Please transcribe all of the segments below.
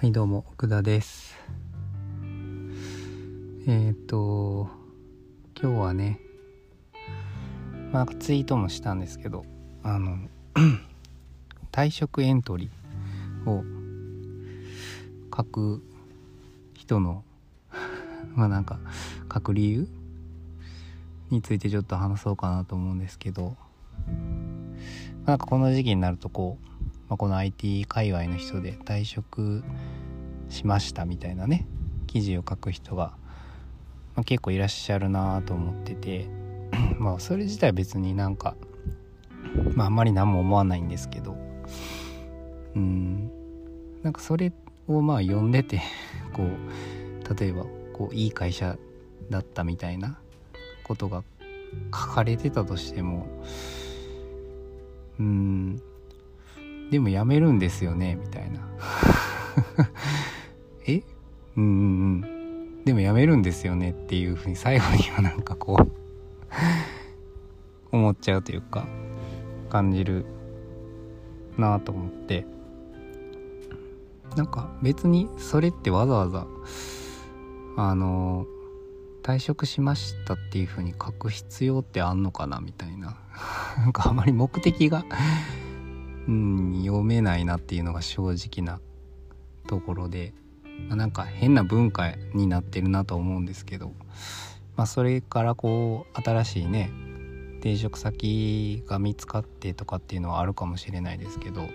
はいどうも奥田です。えっ、ー、と今日はねまあツイートもしたんですけどあの 退職エントリーを書く人の まあなんか書く理由についてちょっと話そうかなと思うんですけどなんかこの時期になるとこうまあ、この IT 界隈の人で退職しましたみたいなね記事を書く人が、まあ、結構いらっしゃるなと思ってて まあそれ自体別になんか、まあ、あんまり何も思わないんですけどうん。なんかそれをまあ読んでて こう例えばこういい会社だったみたいなことが書かれてたとしてもうーん。でもやめるんですよねみたいな。もやめるんですよねっていうふうに最後にはなんかこう 思っちゃうというか感じるなあと思って。なんか別にそれってわざわざあの退職しましたっていうふうに書く必要ってあんのかなみたいな。なんかあまり目的がうん読めないなっていうのが正直なところで、まあ、なんか変な文化になってるなと思うんですけど、まあ、それからこう新しいね転職先が見つかってとかっていうのはあるかもしれないですけど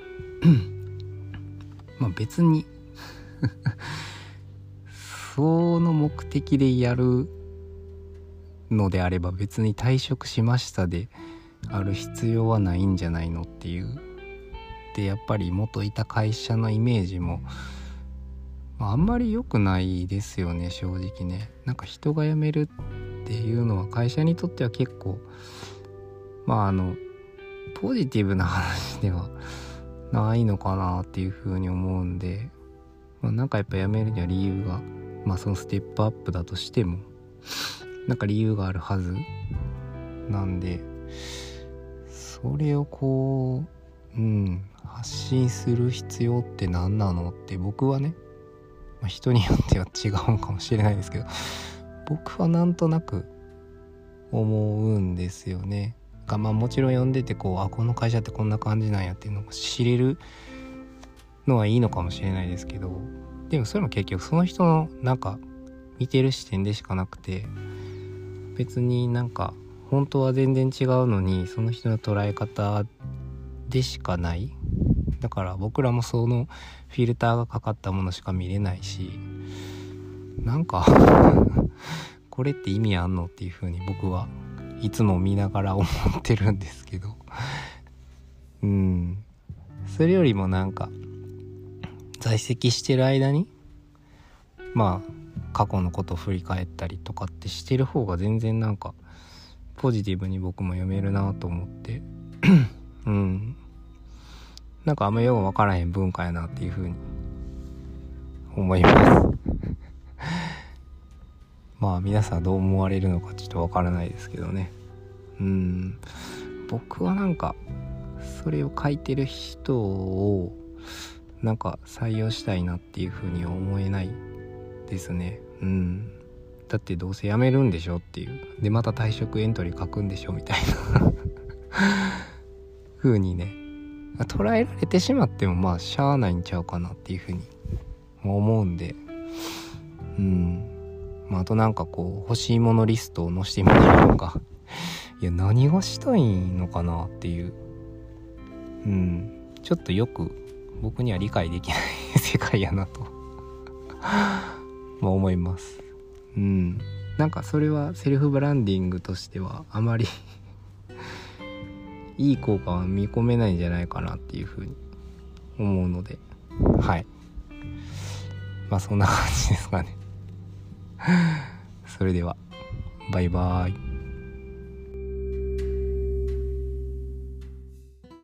まあ別に その目的でやるのであれば別に退職しましたである必要はないんじゃないのっていう。ってやっぱり元いた会社のイメージも、まあ、あんまり良くないですよね正直ね。なんか人が辞めるっていうのは会社にとっては結構まああのポジティブな話ではないのかなっていうふうに思うんで、まあ、なんかやっぱ辞めるには理由がまあそのステップアップだとしてもなんか理由があるはずなんでそれをこううん発信する必要って何なのって僕はね、まあ、人によっては違うかもしれないですけど僕はなんとなく思うんですよね。がまあもちろん読んでてこうあこの会社ってこんな感じなんやっていうのを知れるのはいいのかもしれないですけどでもそれも結局その人のなんか見てる視点でしかなくて別になんか本当は全然違うのにその人の捉え方でしかないだから僕らもそのフィルターがかかったものしか見れないしなんか これって意味あんのっていう風に僕はいつも見ながら思ってるんですけど。うん。それよりもなんか在籍してる間にまあ過去のことを振り返ったりとかってしてる方が全然なんかポジティブに僕も読めるなと思って。うん。なんかあんまよう分からへん文化やなっていうふうに思います。まあ皆さんどう思われるのかちょっと分からないですけどね。うん。僕はなんかそれを書いてる人をなんか採用したいなっていうふうに思えないですね。うん。だってどうせ辞めるんでしょっていう。でまた退職エントリー書くんでしょみたいな。風にね捉えられてしまってもまあしゃあないんちゃうかなっていうふうに思うんで。うん。まあ、あとなんかこう欲しいものリストを載せてみたりとか。いや何がしたいのかなっていう。うん。ちょっとよく僕には理解できない世界やなと。まあ思います。うん。なんかそれはセルフブランディングとしてはあまりいい効果は見込めないんじゃないかなっていうふうに思うので。はい。まあそんな感じですかね。それではバイバーイ。